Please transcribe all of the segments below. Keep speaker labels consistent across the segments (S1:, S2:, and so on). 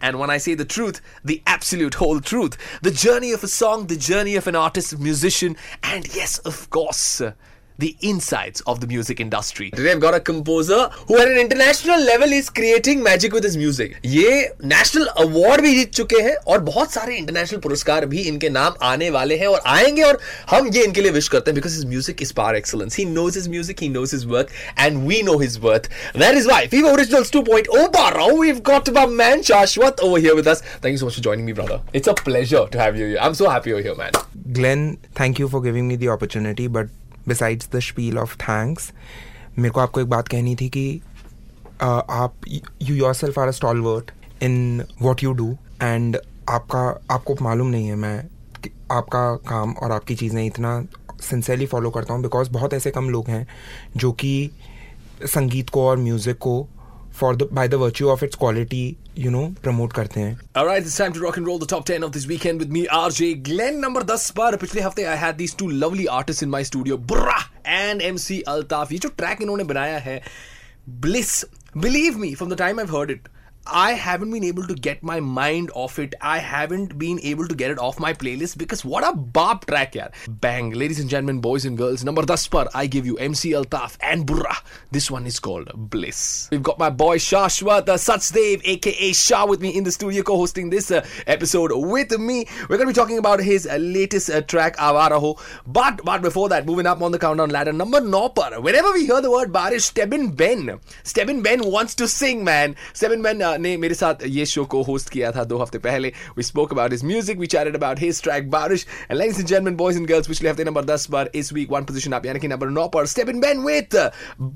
S1: and when I say the truth, the absolute whole truth. The journey of a song, the journey of an artist, musician, and yes, of course, the insides of the music industry. Today I've got a composer who at an international level is creating magic with his music. ये national award भी जीत चुके हैं और बहुत सारे international पुरस्कार भी इनके नाम आने वाले हैं और आएंगे और हम ये इनके लिए विश करते हैं because his music is par excellence he knows his music he knows his work and we know his worth that is why fever originals 2.0 Barrow we've got my man Shashwat over here with us thank you so much for joining me brother it's a pleasure to have you here I'm so happy you're here man
S2: Glenn, thank you for giving me the opportunity, but besides the spiel of thanks मेरे को आपको एक बात कहनी थी कि uh, आप you yourself are a stalwart in what you do and आपका आपको मालूम नहीं है मैं आपका काम और आपकी चीज़ें इतना सिंसेरली फॉलो करता हूँ बिकॉज़ बहुत ऐसे कम लोग हैं जो कि संगीत को और म्यूज़िक को for the by the virtue of its quality you know promote करते हैं
S1: All right, it's time to rock and roll the top 10 of this weekend with me, RJ Glenn. Number 10 पर पिछले हफ़्ते I had these two lovely artists in my studio, Bra and MC Altaf. ये जो track इन्होंने बनाया है, Bliss. Believe me, from the time I've heard it, I haven't been able to get my mind off it. I haven't been able to get it off my playlist because what a bop track, yaar. Bang, ladies and gentlemen, boys and girls. Number 10 par, I give you MC Altaf and Burra. This one is called Bliss. We've got my boy Shashwat uh, Sachdev, aka Shah, with me in the studio co-hosting this uh, episode with me. We're going to be talking about his uh, latest uh, track, Avara Ho. But, but before that, moving up on the countdown ladder, number 9 par. Whenever we hear the word Barish, Stebin Ben. Stebin Ben wants to sing, man. Stebin Ben uh, ने मेरे साथ ये show को host किया था दो हफ़्ते पहले we spoke about his music we chatted about his track Baarish and ladies and gentlemen boys and girls पिछले हफ़्ते नंबर 10 पर इस वीक वन पोजीशन आप यानी कि नंबर 9 पर step in Ben with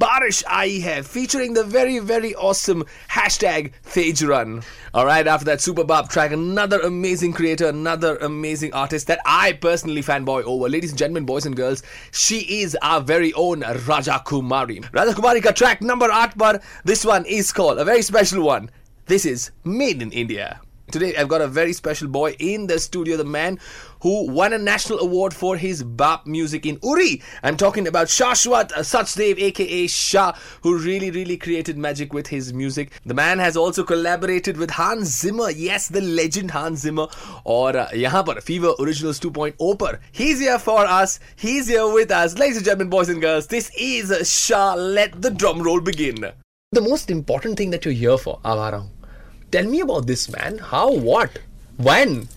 S1: Baarish आई है featuring the very very awesome hashtag phase run Alright, after that super bop track, another amazing creator, another amazing artist that I personally fanboy over. Ladies and gentlemen, boys and girls, she is our very own Raja Kumari. Raja Kumari ka track number 8 par, this one is called, a very special one. This is Made in India. Today, I've got a very special boy in the studio, the man who won a national award for his bap music in Uri. I'm talking about Shashwat Sachdev, aka Shah, who really, really created magic with his music. The man has also collaborated with Hans Zimmer, yes, the legend Hans Zimmer, or uh, par Fever Originals 2.0 par. He's here for us, he's here with us. Ladies and gentlemen, boys and girls, this is Shah. Let the drum roll begin. The most important thing that you hear for अब आ रहा हूँ tell me about this man how what when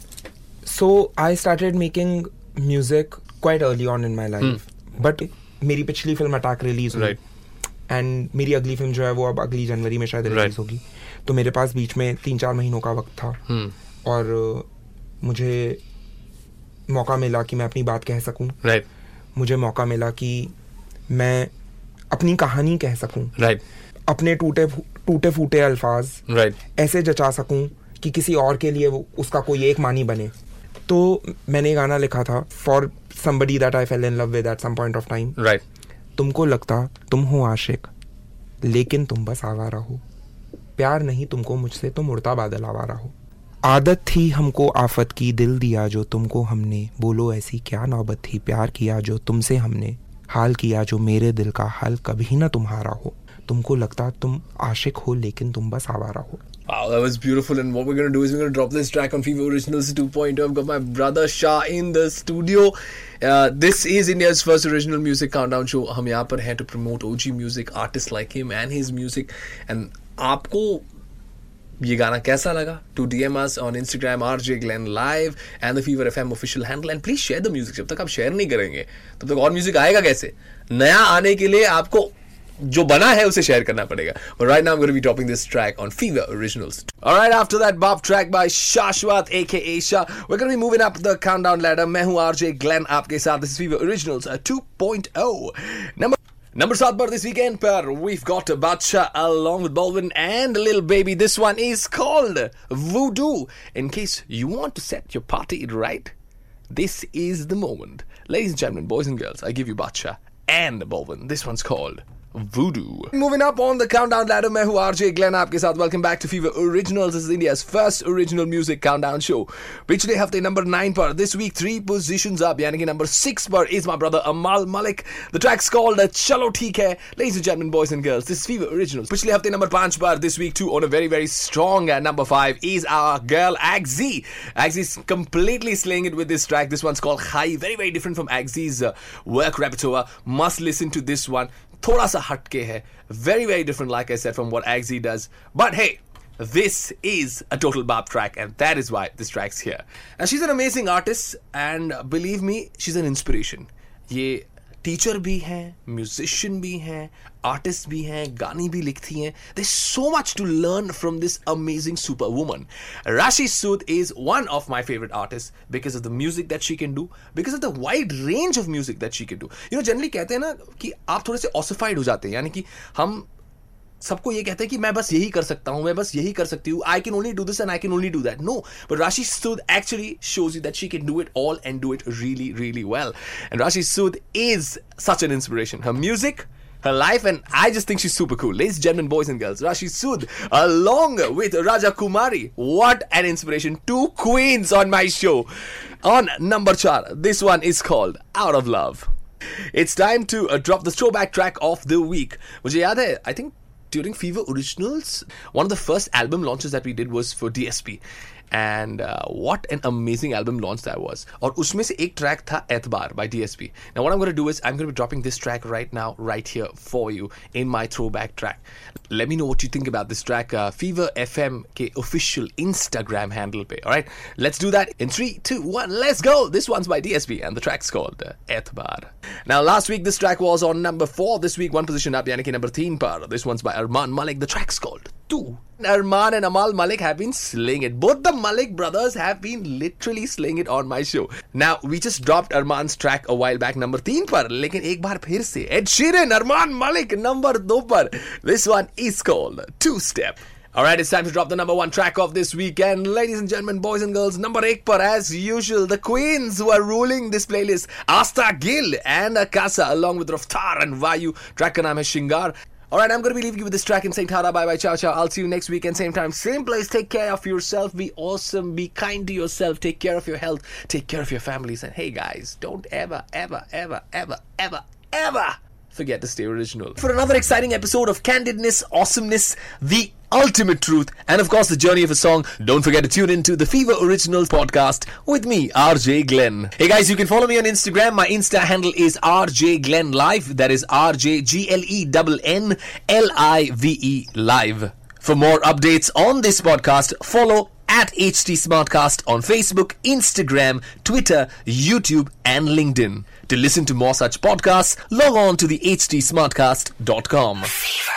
S2: so I started making music quite early on in my life but मेरी पिछली film Attack release हुई। And मेरी अगली film जो है वो अब अगली जनवरी में शायद रिलीज़ होगी। तो मेरे पास बीच में तीन चार महीनों का वक्त था। और मुझे मौका मिला कि मैं अपनी बात कह सकूँ।
S1: Right.
S2: मुझे मौका मिला कि मैं अपनी कहानी कह सकूँ।
S1: Right.
S2: अपने टूटे टूटे फूटे अल्फाज
S1: right.
S2: ऐसे जचा सकूँ कि किसी और के लिए वो उसका कोई एक मानी बने। तो मैंने गाना लिखा था for somebody that I fell in love with at some point of time
S1: Right.
S2: तुमको लगता तुम हो आशिक लेकिन तुम बस आवारा हो प्यार नहीं तुमको मुझसे तुम उड़ता बादल आवारा हो आदत थी हमको आफत की दिल दिया जो तुमको हमने। बोलो ऐसी क्या नौबत थी प्यार किया जो तुमसे हमने। हाल किया जो मेरे दिल का हाल कभी ना तुम्हारा हो। तुमको लगता तुम आशिक हो लेकिन तुम बस आवारा हो
S1: Wow, that was beautiful. And what we're going to do is we're going to drop this track on Fever Originals 2.0. I've got my brother Shah in the studio. Uh, this is India's first original music countdown show. हम यहाँ पर हैं to promote OG music, artists like him and his music. And आपको ये गाना कैसा लगा to D M us on Instagram R J Glenn live and the Fever F M official handle and please share the music जब तक आप share नहीं करेंगे तब तक और म्यूज़िक आएगा कैसे नया आने के लिए आपको जो बना है उसे शेयर करना पड़ेगा। राइट नाउ गोर topping this track on Fever original alright after that bop track by Shashwat aka Esha we gonna moving up the countdown ladder मैं हूँ आरजे ग्लेन आपके साथ. This Fever originals 2.0 number number सात पर this weekend पर we got Badshah along with Balvin and Lil Baby this one is called Voodoo in case you want to set your party right this is the moment ladies and gentlemen boys and girls I give you Badshah and Balvin this one is called Voodoo. Moving up on the countdown ladder, mehru RJ Glenn आपके साथ. Welcome back to Fever Originals. This is India's first original music countdown show. पिछले हफ्ते number 9 पर, this week 3 positions up, Yani number 6 पर is my brother Amaal Mallik. The track's called Chalo Theek Hai. Ladies and gentlemen, boys and girls, this is Fever Originals. पिछले हफ्ते number 5 पर, this week too, on a very very strong at number 5 is our girl Agsy. Agsy's completely slaying it with this track. This one's called Hai. Very very different from Agsy's uh, work repertoire. Must listen to this one. थोड़ा सा very, very different, like I said, from what Agsy does. But hey, this is a total Bob track, and that is why this track's here. And she's an amazing artist, and believe me, she's an inspiration. ये teacher भी हैं musician. भी हैं artist भी हैं, गाने भी लिखती हैं। They so much to learn from this amazing super woman Rashi Sood is one of my favourite artist because of the music that she can do because of the wide range of music that she can do you know generally कहते हैं ना कि आप थोड़े से ossified हो जाते हैं, यानी कि हम सबको ये कहते हैं कि मैं बस यही कर सकता हूँ, मैं बस यही कर सकती हूँ। I can only do this and I can only do that no but Rashi Sood actually shows you that she can do it all and do it really really well and Rashi Sood is such an inspiration her music her life, and I just think she's super cool. Ladies and gentlemen, boys and girls, Rashi Sood, along with Raja Kumari. What an inspiration. Two queens on my show. On number char, this one is called Out of Love. It's time to uh, drop the throwback track of the week. मुझे याद है, I think during Fever Originals, one of the first album launches that we did was for DSP. And uh, what an amazing album launch that was. और उसमें से एक track था Etbar by DSP. Now what I'm going to do is I'm going to be dropping this track right now, right here for you in my throwback track. Let me know what you think about this track. Uh, Fever FM के official Instagram handle पे. All right, let's do that in three, two, one. Let's go. This one's by DSP and the track's called uh, Etbar. Now last week this track was on number four. This week one position up, यानी कि number तीन पर. This one's by Armaan Malik. The track's called Two. Armaan and Amaal Mallik have been slaying it. Both the Malik brothers have been literally slaying it on my show. Now, we just dropped Armaan's track a while back, number 3 par. लेकिन एक बार फिर से Ed Sheeran, Armaan Malik, number 2 par. This one is called Two Step. Alright, it's time to drop the number one track of this weekend. Ladies and gentlemen, boys and girls, number 8 per as usual, the queens who are ruling this playlist, Asta Gill and Akasa, along with Raftaar and Vayu. Track Shingar. Alright, I'm to be leaving you with this track and saying tada bye bye ciao ciao. I'll see you next weekend, same time, same place. Take care of yourself, be awesome, be kind to yourself, take care of your health, take care of your families. And hey guys, don't ever, ever, ever, ever, ever, ever forget to stay original. For another exciting episode of candidness, awesomeness, the ultimate truth, and of course the journey of a song, don't forget to tune into the Fever Originals podcast with me, RJ Glenn. Hey guys, you can follow me on Instagram. My Insta handle is RJ Glenn Live. That is R J G L E N N L I V E Live. For more updates on this podcast, follow at HT Smartcast on Facebook, Instagram, Twitter, YouTube, and LinkedIn. To listen to more such podcasts, log on to the htsmartcast.com.